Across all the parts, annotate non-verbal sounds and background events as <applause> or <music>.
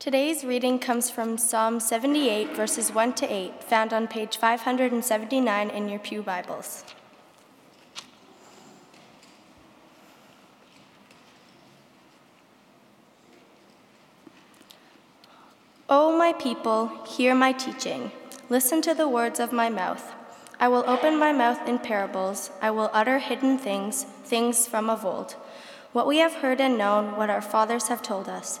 Today's reading comes from Psalm 78, verses 1 to 8, found on page 579 in your Pew Bibles. O my people, hear my teaching. Listen to the words of my mouth. I will open my mouth in parables. I will utter hidden things, things from of old. What we have heard and known, what our fathers have told us.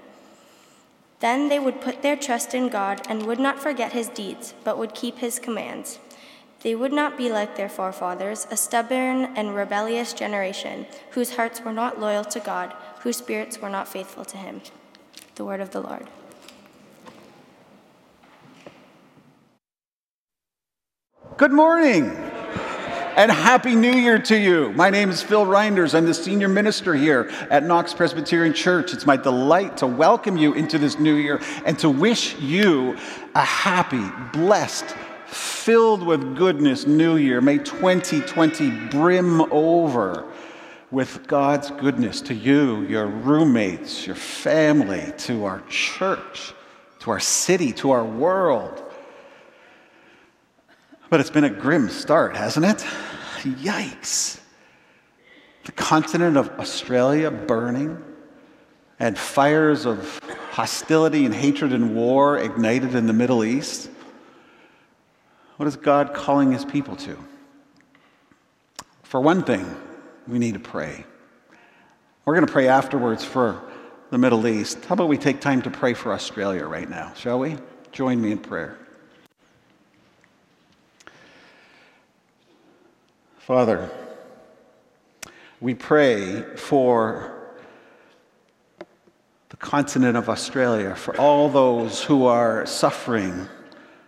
Then they would put their trust in God and would not forget his deeds, but would keep his commands. They would not be like their forefathers, a stubborn and rebellious generation, whose hearts were not loyal to God, whose spirits were not faithful to him. The word of the Lord. Good morning and Happy New Year to you. My name is Phil Reinders. I'm the senior minister here at Knox Presbyterian Church. It's my delight to welcome you into this new year and to wish you a happy, blessed, filled with goodness new year. May 2020 brim over with God's goodness to you, your roommates, your family, to our church, to our city, to our world. But it's been a grim start, hasn't it? Yikes. The continent of Australia burning, and fires of hostility and hatred and war ignited in the Middle East. What is God calling his people to? For one thing, we need to pray. We're going to pray afterwards for the Middle East. How about we take time to pray for Australia right now, shall we? Join me in prayer. Father, we pray for the continent of Australia, for all those who are suffering,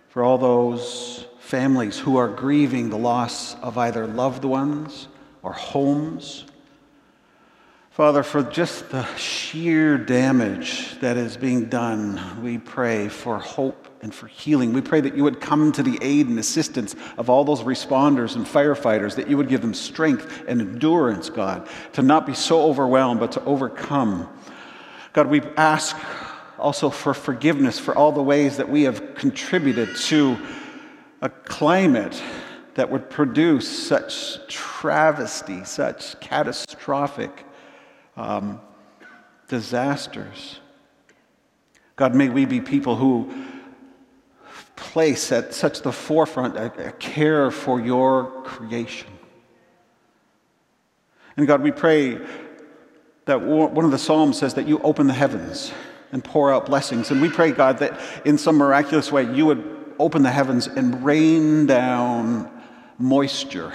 for all those families who are grieving the loss of either loved ones or homes. Father, for just the sheer damage that is being done, we pray for hope and for healing. We pray that you would come to the aid and assistance of all those responders and firefighters, that you would give them strength and endurance, God, to not be so overwhelmed, but to overcome. God, we ask also for forgiveness for all the ways that we have contributed to a climate that would produce such travesty, such catastrophic um, disasters. God, may we be people who place at such the forefront a, a care for your creation. And God, we pray that one of the Psalms says that you open the heavens and pour out blessings. And we pray, God, that in some miraculous way you would open the heavens and rain down moisture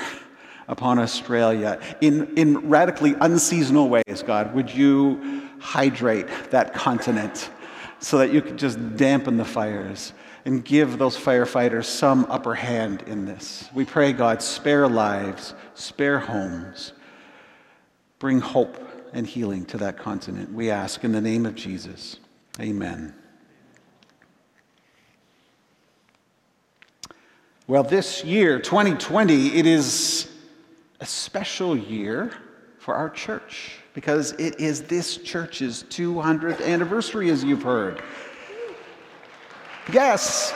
upon Australia in, in radically unseasonal ways, God. Would you hydrate that continent so that you could just dampen the fires? And give those firefighters some upper hand in this. We pray, God, spare lives, spare homes, bring hope and healing to that continent. We ask in the name of Jesus. Amen. Well, this year, 2020, it is a special year for our church because it is this church's 200th anniversary, as you've heard. Yes.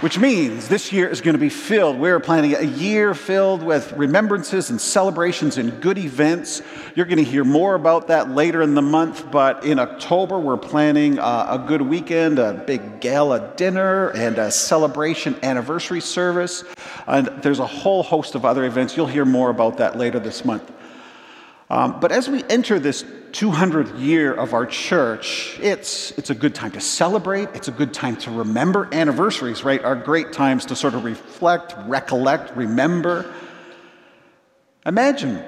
Which means this year is going to be filled. We're planning a year filled with remembrances and celebrations and good events. You're going to hear more about that later in the month, but in October, we're planning uh, a good weekend, a big gala dinner, and a celebration anniversary service. And there's a whole host of other events. You'll hear more about that later this month. Um, but as we enter this 200th year of our church, it's, it's a good time to celebrate. It's a good time to remember. Anniversaries, right, are great times to sort of reflect, recollect, remember. Imagine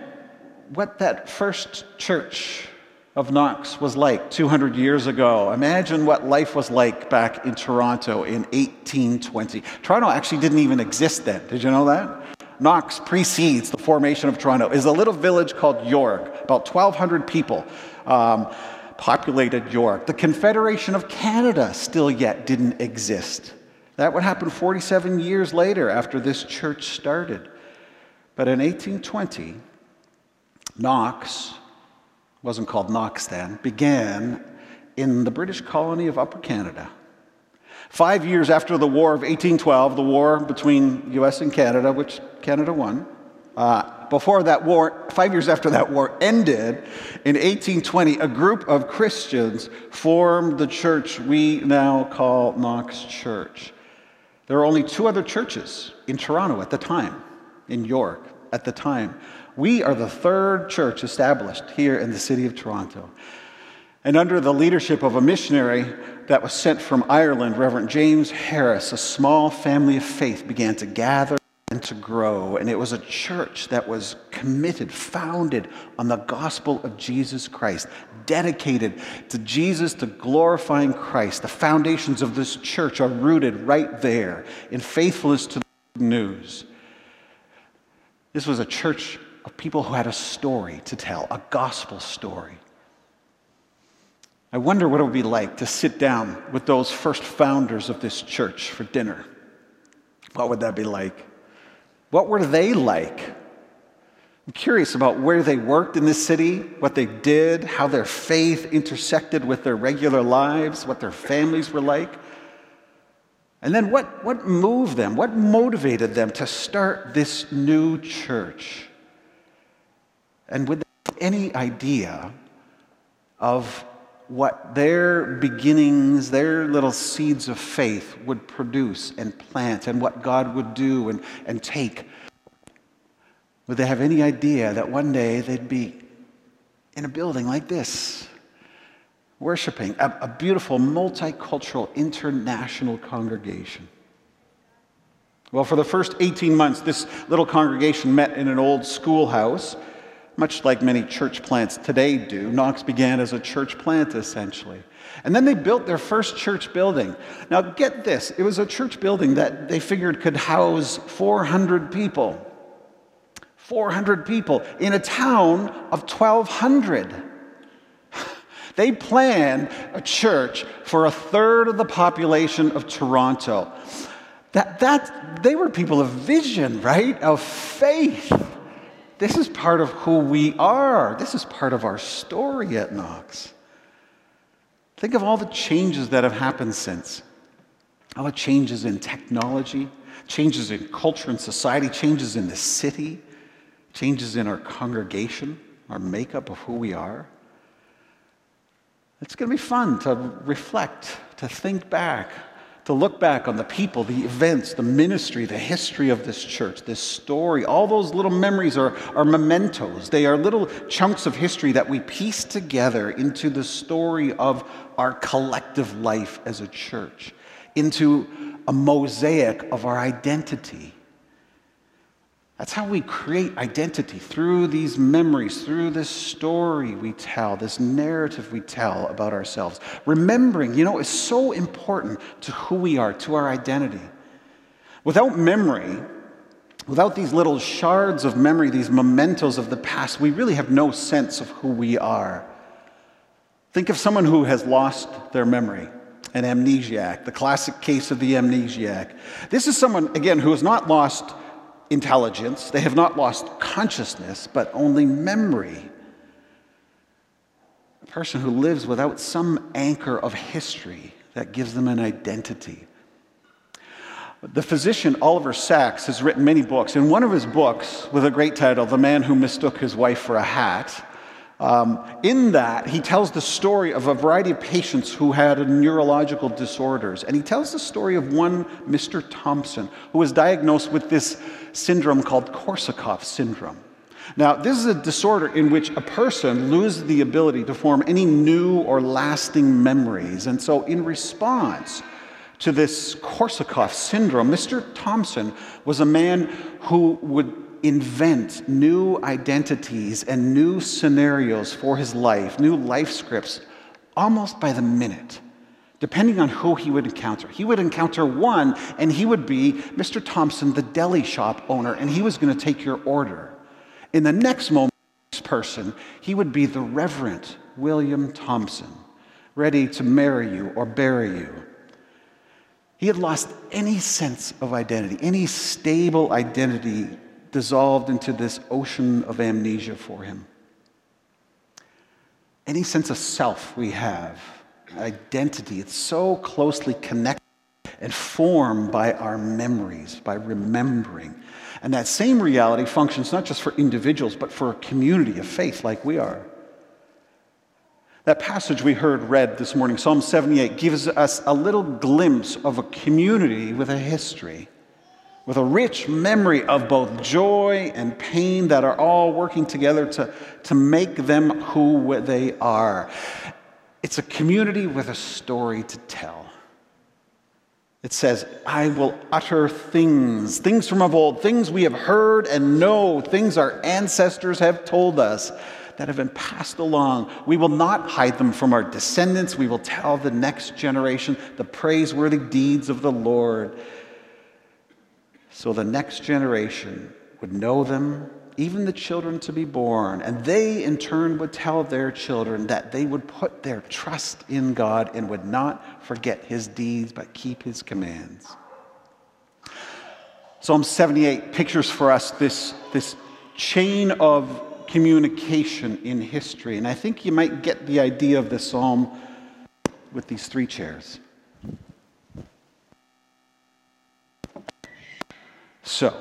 what that first church of Knox was like 200 years ago. Imagine what life was like back in Toronto in 1820. Toronto actually didn't even exist then. Did you know that? Knox precedes the formation of Toronto. Is a little village called York, about 1,200 people. Um, populated York. The Confederation of Canada still yet didn't exist. That would happen 47 years later after this church started. But in 1820, Knox, wasn't called Knox then, began in the British colony of Upper Canada. Five years after the War of 1812, the war between US and Canada, which Canada won, uh, before that war, five years after that war ended, in 1820, a group of Christians formed the church we now call Knox Church. There were only two other churches in Toronto at the time, in York at the time. We are the third church established here in the city of Toronto. And under the leadership of a missionary that was sent from Ireland, Reverend James Harris, a small family of faith began to gather and to grow. And it was a church that was committed, founded on the gospel of Jesus Christ, dedicated to Jesus, to glorifying Christ. The foundations of this church are rooted right there in faithfulness to the good news. This was a church of people who had a story to tell, a gospel story. I wonder what it would be like to sit down with those first founders of this church for dinner. What would that be like? What were they like? I'm curious about where they worked in this city, what they did, how their faith intersected with their regular lives, what their families were like. And then what, what moved them? What motivated them to start this new church? And with any idea of what their beginnings, their little seeds of faith would produce and plant, and what God would do and, and take. Would they have any idea that one day they'd be in a building like this, worshiping a, a beautiful, multicultural, international congregation? Well, for the first 18 months, this little congregation met in an old schoolhouse much like many church plants today do. Knox began as a church plant, essentially. And then they built their first church building. Now, get this it was a church building that they figured could house 400 people. 400 people in a town of 1,200. <sighs> They planned a church for a third of the population of Toronto. That, that, they were people of vision, right? Of faith. This is part of who we are. This is part of our story at Knox. Think of all the changes that have happened since. All the changes in technology, changes in culture and society, changes in the city, changes in our congregation, our makeup of who we are. It's going to be fun to reflect, to think back to look back on the people, the events, the ministry, the history of this church, this story. All those little memories are, are mementos. They are little chunks of history that we piece together into the story of our collective life as a church, into a mosaic of our identity. That's how we create identity through these memories, through this story we tell, this narrative we tell about ourselves. Remembering, you know, is so important to who we are, to our identity. Without memory, without these little shards of memory, these mementos of the past, we really have no sense of who we are. Think of someone who has lost their memory an amnesiac, the classic case of the amnesiac. This is someone, again, who has not lost intelligence, they have not lost consciousness, but only memory. A person who lives without some anchor of history that gives them an identity. The physician Oliver Sacks has written many books. In one of his books, with a great title, The Man Who Mistook His Wife for a Hat, um, in that, he tells the story of a variety of patients who had neurological disorders. And he tells the story of one Mr. Thompson who was diagnosed with this syndrome called Korsakoff syndrome. Now, this is a disorder in which a person loses the ability to form any new or lasting memories. And so, in response to this Korsakoff syndrome, Mr. Thompson was a man who would invent new identities and new scenarios for his life, new life scripts, almost by the minute, depending on who he would encounter. He would encounter one, and he would be Mr. Thompson, the deli shop owner, and he was going to take your order. In the next moment, person, he would be the Reverend William Thompson, ready to marry you or bury you. He had lost any sense of identity, any stable identity dissolved into this ocean of amnesia for him. Any sense of self we have, identity, it's so closely connected and formed by our memories, by remembering. And that same reality functions not just for individuals, but for a community of faith like we are. That passage we heard read this morning, Psalm 78, gives us a little glimpse of a community with a history, with a rich memory of both joy and pain that are all working together to, to make them who they are. It's a community with a story to tell. It says, I will utter things, things from of old, things we have heard and know, things our ancestors have told us that have been passed along. We will not hide them from our descendants. We will tell the next generation the praiseworthy deeds of the Lord. So the next generation would know them even the children to be born. And they, in turn, would tell their children that they would put their trust in God and would not forget his deeds, but keep his commands. Psalm 78 pictures for us this, this chain of communication in history. And I think you might get the idea of this psalm with these three chairs. So,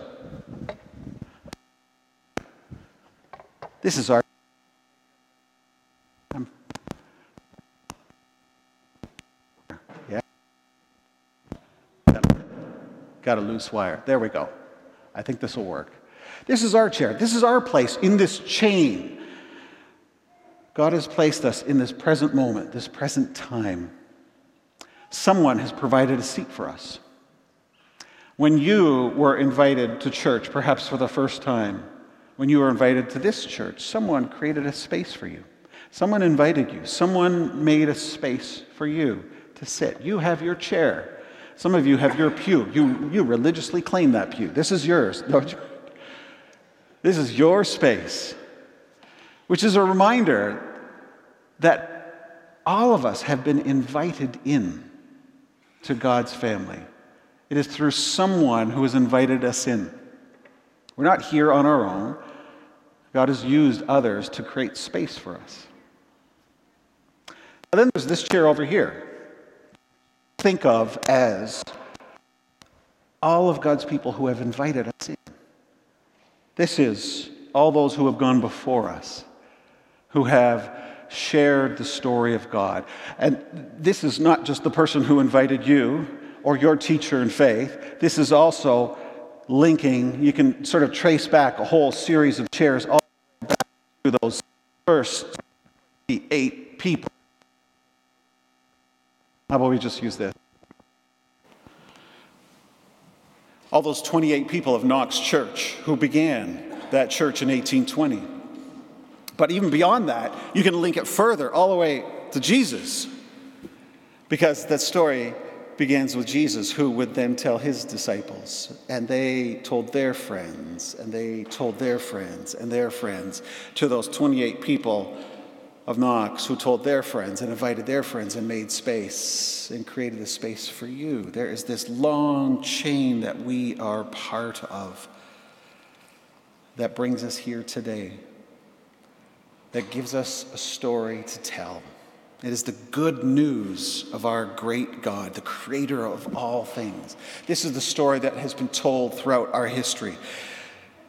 This is our. Um, yeah. Got a loose wire. There we go. I think this will work. This is our chair. This is our place in this chain. God has placed us in this present moment, this present time. Someone has provided a seat for us. When you were invited to church, perhaps for the first time, when you were invited to this church, someone created a space for you. Someone invited you. Someone made a space for you to sit. You have your chair. Some of you have your pew. You, you religiously claim that pew. This is yours. <laughs> This is your space, which is a reminder that all of us have been invited in to God's family. It is through someone who has invited us in. We're not here on our own. God has used others to create space for us. And then there's this chair over here. Think of as all of God's people who have invited us in. This is all those who have gone before us, who have shared the story of God. And this is not just the person who invited you or your teacher in faith, this is also linking, you can sort of trace back a whole series of chairs all back to those first eight people. How about we just use this? All those 28 people of Knox Church who began that church in 1820. But even beyond that, you can link it further all the way to Jesus. Because that story begins with Jesus, who would then tell his disciples, and they told their friends, and they told their friends, and their friends to those 28 people of Knox who told their friends and invited their friends and made space and created a space for you. There is this long chain that we are part of that brings us here today, that gives us a story to tell. It is the good news of our great God, the creator of all things. This is the story that has been told throughout our history.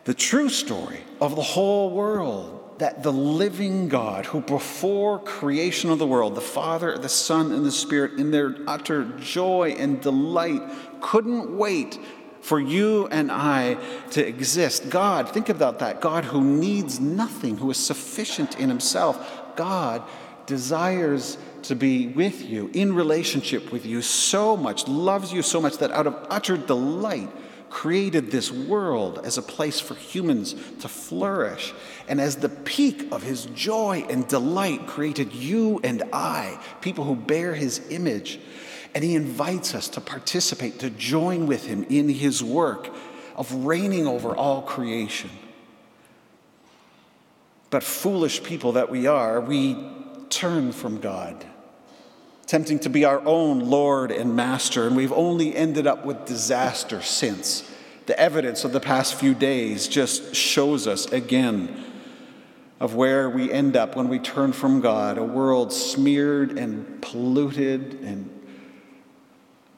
The true story of the whole world that the living God, who before creation of the world, the Father, the Son, and the Spirit, in their utter joy and delight, couldn't wait for you and I to exist. God, think about that. God who needs nothing, who is sufficient in himself. God desires to be with you, in relationship with you so much, loves you so much that out of utter delight created this world as a place for humans to flourish, and as the peak of his joy and delight, created you and I, people who bear his image. And he invites us to participate, to join with him in his work of reigning over all creation. But foolish people that we are, we turn from God tempting to be our own Lord and Master, and we've only ended up with disaster since. The evidence of the past few days just shows us again of where we end up when we turn from God a world smeared and polluted and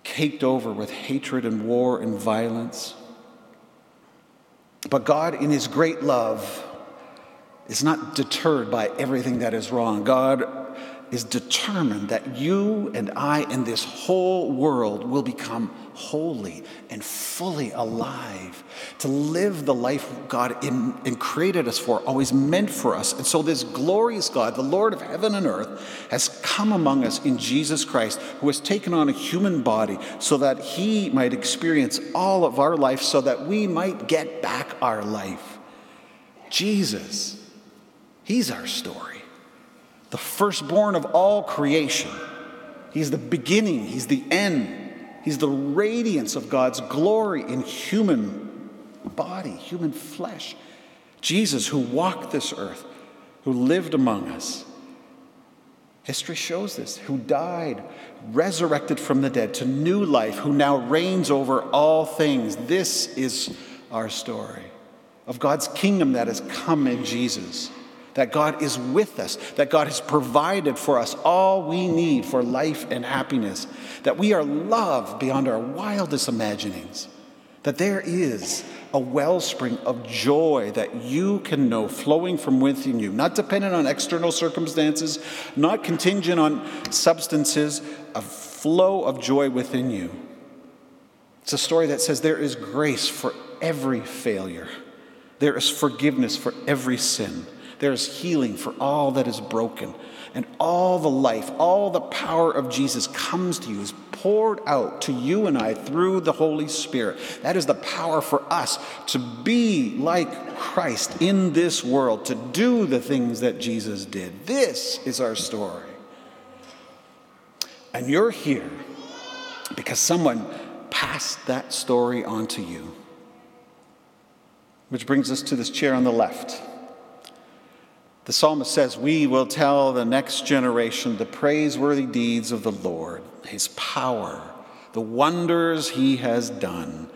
caked over with hatred and war and violence. But God, in His great love, is not deterred by everything that is wrong. God is determined that you and I and this whole world will become holy and fully alive to live the life God in, in created us for, always meant for us. And so, this glorious God, the Lord of heaven and earth, has come among us in Jesus Christ, who has taken on a human body so that he might experience all of our life, so that we might get back our life. Jesus, he's our story the firstborn of all creation. He's the beginning, He's the end. He's the radiance of God's glory in human body, human flesh. Jesus, who walked this earth, who lived among us. History shows this, who died, resurrected from the dead to new life, who now reigns over all things. This is our story of God's kingdom that has come in Jesus that God is with us, that God has provided for us all we need for life and happiness, that we are loved beyond our wildest imaginings, that there is a wellspring of joy that you can know flowing from within you, not dependent on external circumstances, not contingent on substances, a flow of joy within you. It's a story that says there is grace for every failure. There is forgiveness for every sin. There is healing for all that is broken. And all the life, all the power of Jesus comes to you, is poured out to you and I through the Holy Spirit. That is the power for us to be like Christ in this world, to do the things that Jesus did. This is our story. And you're here because someone passed that story on to you. Which brings us to this chair on the left. The psalmist says, We will tell the next generation the praiseworthy deeds of the Lord, his power, the wonders he has done,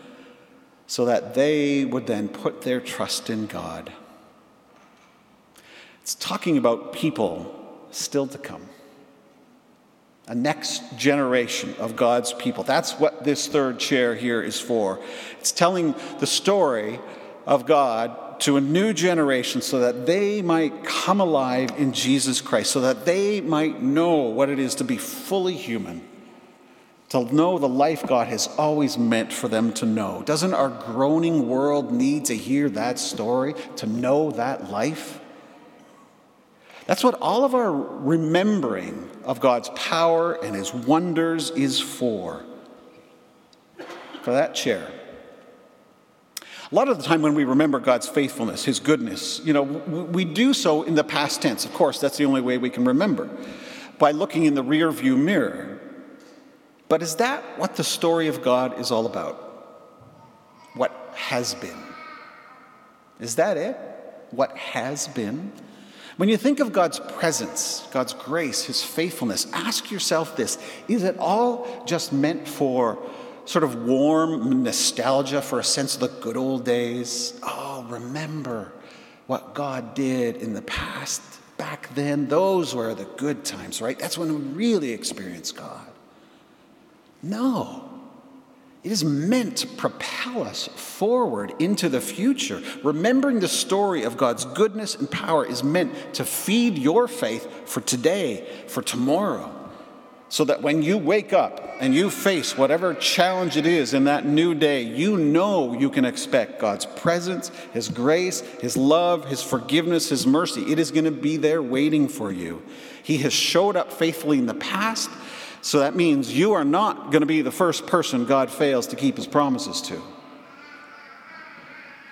so that they would then put their trust in God. It's talking about people still to come. A next generation of God's people. That's what this third chair here is for. It's telling the story of God to a new generation so that they might come alive in Jesus Christ, so that they might know what it is to be fully human, to know the life God has always meant for them to know. Doesn't our groaning world need to hear that story, to know that life? That's what all of our remembering of God's power and his wonders is for. For that chair. A lot of the time when we remember God's faithfulness, His goodness, you know, we do so in the past tense. Of course, that's the only way we can remember, by looking in the rear view mirror. But is that what the story of God is all about? What has been? Is that it? What has been? When you think of God's presence, God's grace, His faithfulness, ask yourself this is it all just meant for sort of warm nostalgia for a sense of the good old days. Oh, remember what God did in the past. Back then, those were the good times, right? That's when we really experienced God. No. It is meant to propel us forward into the future. Remembering the story of God's goodness and power is meant to feed your faith for today, for tomorrow so that when you wake up and you face whatever challenge it is in that new day, you know you can expect God's presence, His grace, His love, His forgiveness, His mercy. It is going to be there waiting for you. He has showed up faithfully in the past, so that means you are not going to be the first person God fails to keep His promises to.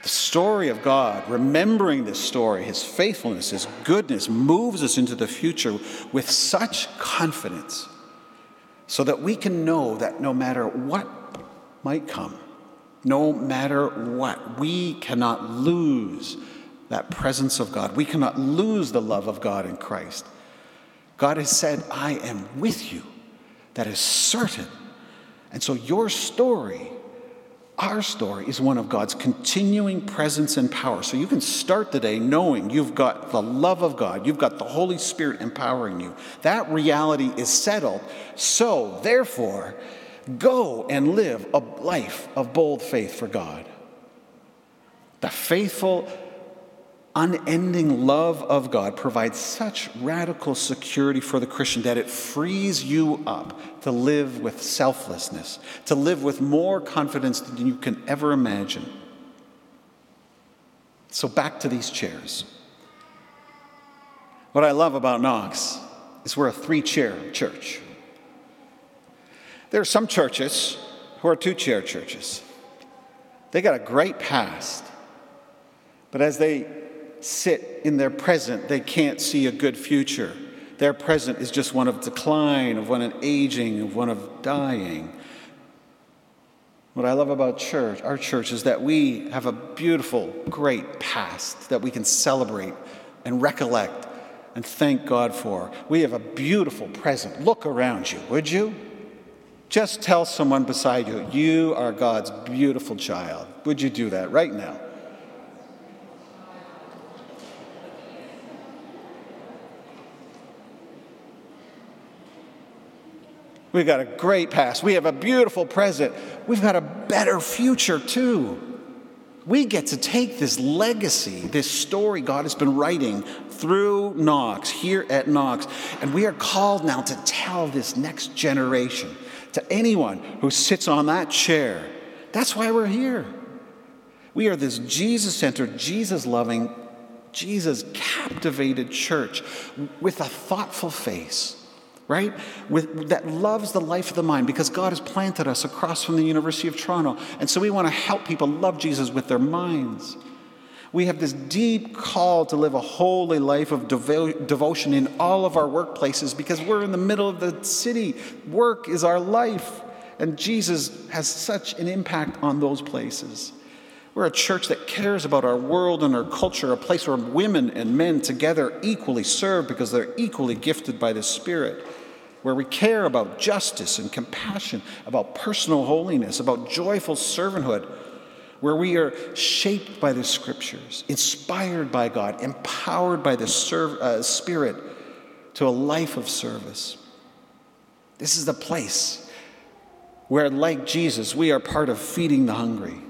The story of God, remembering this story, his faithfulness, his goodness, moves us into the future with such confidence so that we can know that no matter what might come, no matter what, we cannot lose that presence of God. We cannot lose the love of God in Christ. God has said, I am with you. That is certain. And so your story our story is one of God's continuing presence and power. So you can start the day knowing you've got the love of God, you've got the Holy Spirit empowering you. That reality is settled. So, therefore, go and live a life of bold faith for God. The faithful, unending love of God provides such radical security for the Christian that it frees you up to live with selflessness, to live with more confidence than you can ever imagine. So, back to these chairs. What I love about Knox is we're a three chair church. There are some churches who are two chair churches. They got a great past, but as they sit in their present, they can't see a good future. Their present is just one of decline, of one of aging, of one of dying. What I love about church, our church, is that we have a beautiful, great past that we can celebrate and recollect and thank God for. We have a beautiful present. Look around you, would you? Just tell someone beside you, you are God's beautiful child. Would you do that right now? We've got a great past. We have a beautiful present. We've got a better future, too. We get to take this legacy, this story God has been writing through Knox, here at Knox, and we are called now to tell this next generation, to anyone who sits on that chair. That's why we're here. We are this Jesus centered, Jesus loving, Jesus captivated church with a thoughtful face right? With, that loves the life of the mind because God has planted us across from the University of Toronto. And so we want to help people love Jesus with their minds. We have this deep call to live a holy life of devo- devotion in all of our workplaces because we're in the middle of the city. Work is our life, and Jesus has such an impact on those places. We're a church that cares about our world and our culture, a place where women and men together equally serve because they're equally gifted by the Spirit, where we care about justice and compassion, about personal holiness, about joyful servanthood, where we are shaped by the Scriptures, inspired by God, empowered by the serv- uh, Spirit to a life of service. This is the place where, like Jesus, we are part of feeding the hungry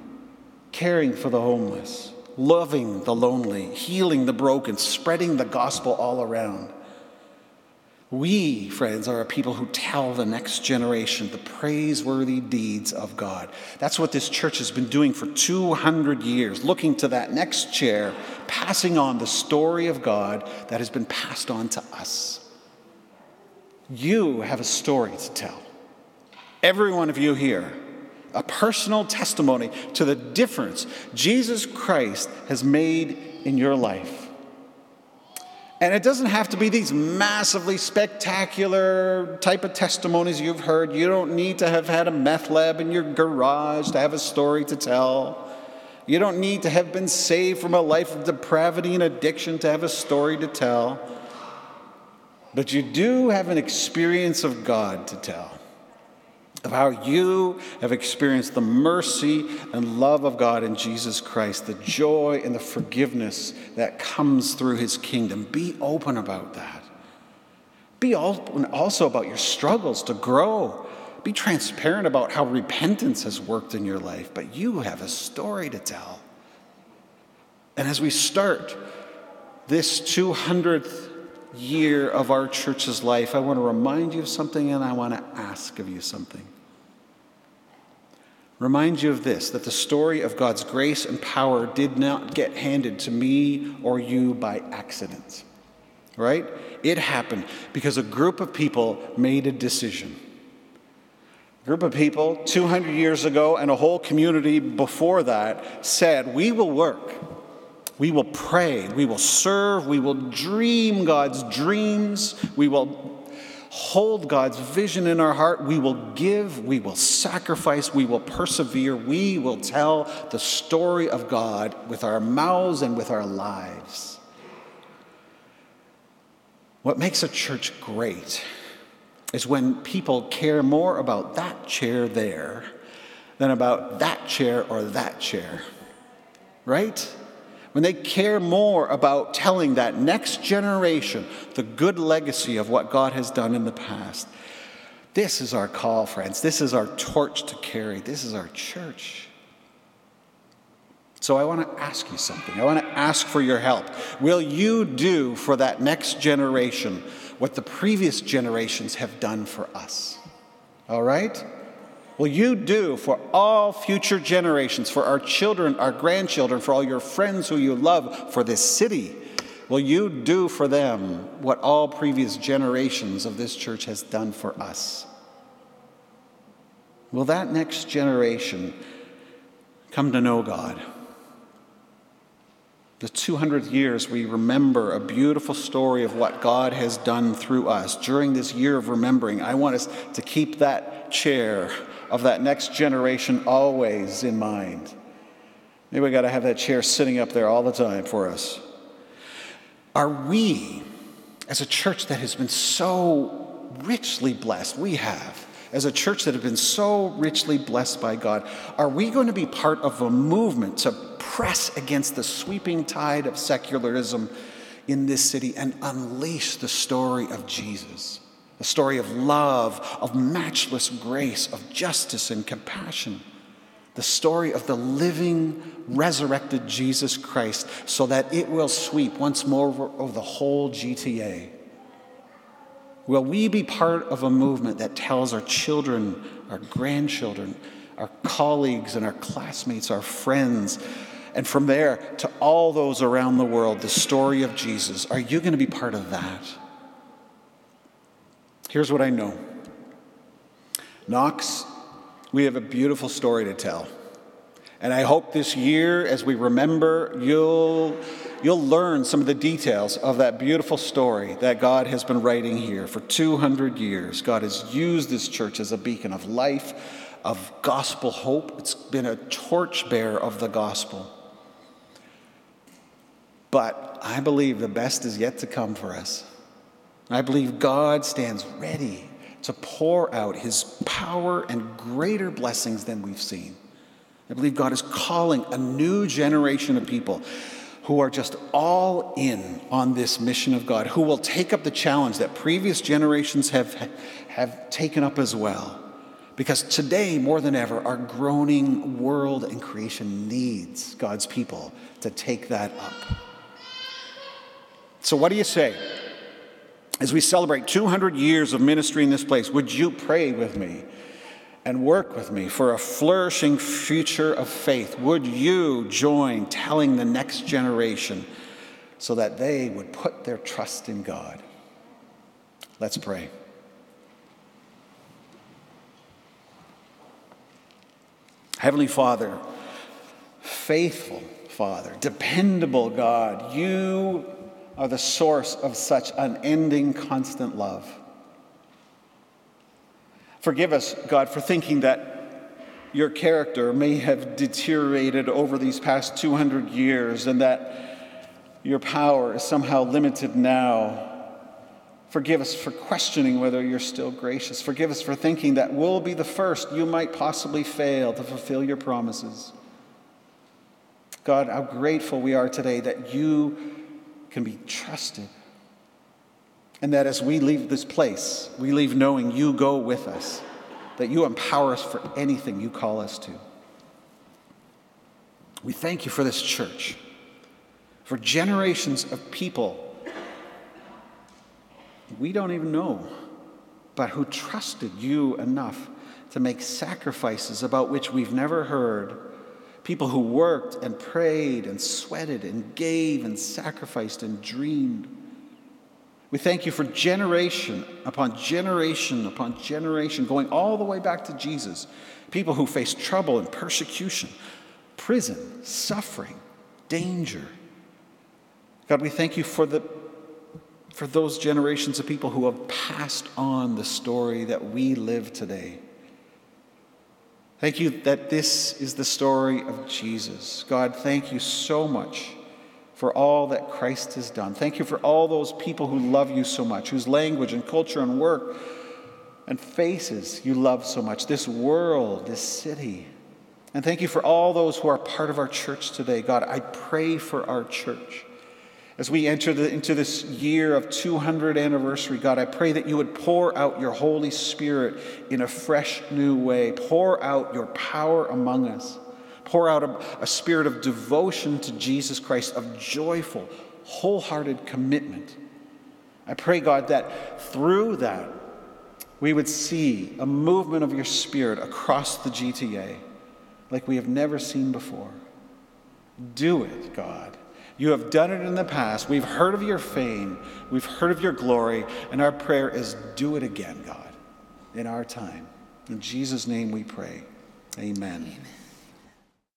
caring for the homeless, loving the lonely, healing the broken, spreading the gospel all around. We, friends, are a people who tell the next generation the praiseworthy deeds of God. That's what this church has been doing for 200 years, looking to that next chair, passing on the story of God that has been passed on to us. You have a story to tell. Every one of you here a personal testimony to the difference Jesus Christ has made in your life. And it doesn't have to be these massively spectacular type of testimonies you've heard. You don't need to have had a meth lab in your garage to have a story to tell. You don't need to have been saved from a life of depravity and addiction to have a story to tell. But you do have an experience of God to tell of how you have experienced the mercy and love of God in Jesus Christ, the joy and the forgiveness that comes through his kingdom. Be open about that. Be open also about your struggles to grow. Be transparent about how repentance has worked in your life, but you have a story to tell. And as we start this 200th year of our church's life, I want to remind you of something and I want to ask of you something remind you of this that the story of God's grace and power did not get handed to me or you by accident. Right? It happened because a group of people made a decision. A group of people 200 years ago and a whole community before that said, We will work, we will pray, we will serve, we will dream God's dreams, we will hold God's vision in our heart, we will give, we will sacrifice, we will persevere, we will tell the story of God with our mouths and with our lives. What makes a church great is when people care more about that chair there than about that chair or that chair. Right? When they care more about telling that next generation the good legacy of what God has done in the past. This is our call, friends. This is our torch to carry. This is our church. So I want to ask you something. I want to ask for your help. Will you do for that next generation what the previous generations have done for us. All right? Will you do for all future generations, for our children, our grandchildren, for all your friends who you love, for this city? Will you do for them what all previous generations of this church has done for us? Will that next generation come to know God? The 200 years, we remember a beautiful story of what God has done through us. During this year of remembering, I want us to keep that chair of that next generation always in mind. Maybe we got to have that chair sitting up there all the time for us. Are we, as a church that has been so richly blessed, we have, as a church that have been so richly blessed by God, are we going to be part of a movement to press against the sweeping tide of secularism in this city and unleash the story of Jesus? A story of love, of matchless grace, of justice and compassion. The story of the living, resurrected Jesus Christ, so that it will sweep once more over the whole GTA. Will we be part of a movement that tells our children, our grandchildren, our colleagues, and our classmates, our friends, and from there to all those around the world, the story of Jesus? Are you going to be part of that? Here's what I know Knox, we have a beautiful story to tell. And I hope this year, as we remember, you'll, you'll learn some of the details of that beautiful story that God has been writing here for 200 years. God has used this church as a beacon of life, of gospel hope. It's been a torchbearer of the gospel. But I believe the best is yet to come for us. I believe God stands ready to pour out his power and greater blessings than we've seen. I believe God is calling a new generation of people who are just all in on this mission of God, who will take up the challenge that previous generations have, have taken up as well. Because today, more than ever, our groaning world and creation needs God's people to take that up. So, what do you say? As we celebrate 200 years of ministry in this place, would you pray with me? And work with me for a flourishing future of faith. Would you join telling the next generation so that they would put their trust in God? Let's pray. Heavenly Father, faithful Father, dependable God, you are the source of such unending, constant love. Forgive us, God, for thinking that your character may have deteriorated over these past 200 years and that your power is somehow limited now. Forgive us for questioning whether you're still gracious. Forgive us for thinking that we'll be the first you might possibly fail to fulfill your promises. God, how grateful we are today that you can be trusted. And that as we leave this place, we leave knowing you go with us, that you empower us for anything you call us to. We thank you for this church, for generations of people we don't even know, but who trusted you enough to make sacrifices about which we've never heard. People who worked and prayed and sweated and gave and sacrificed and dreamed. We thank you for generation upon generation upon generation, going all the way back to Jesus. People who faced trouble and persecution, prison, suffering, danger. God, we thank you for, the, for those generations of people who have passed on the story that we live today. Thank you that this is the story of Jesus. God, thank you so much for all that Christ has done. Thank you for all those people who love you so much, whose language and culture and work and faces you love so much, this world, this city. And thank you for all those who are part of our church today. God, I pray for our church. As we enter the, into this year of 200 anniversary, God, I pray that you would pour out your Holy Spirit in a fresh new way. Pour out your power among us. Pour out a, a spirit of devotion to Jesus Christ, of joyful, wholehearted commitment. I pray, God, that through that, we would see a movement of your spirit across the GTA like we have never seen before. Do it, God. You have done it in the past. We've heard of your fame, we've heard of your glory, and our prayer is do it again, God, in our time. In Jesus' name we pray. Amen. Amen.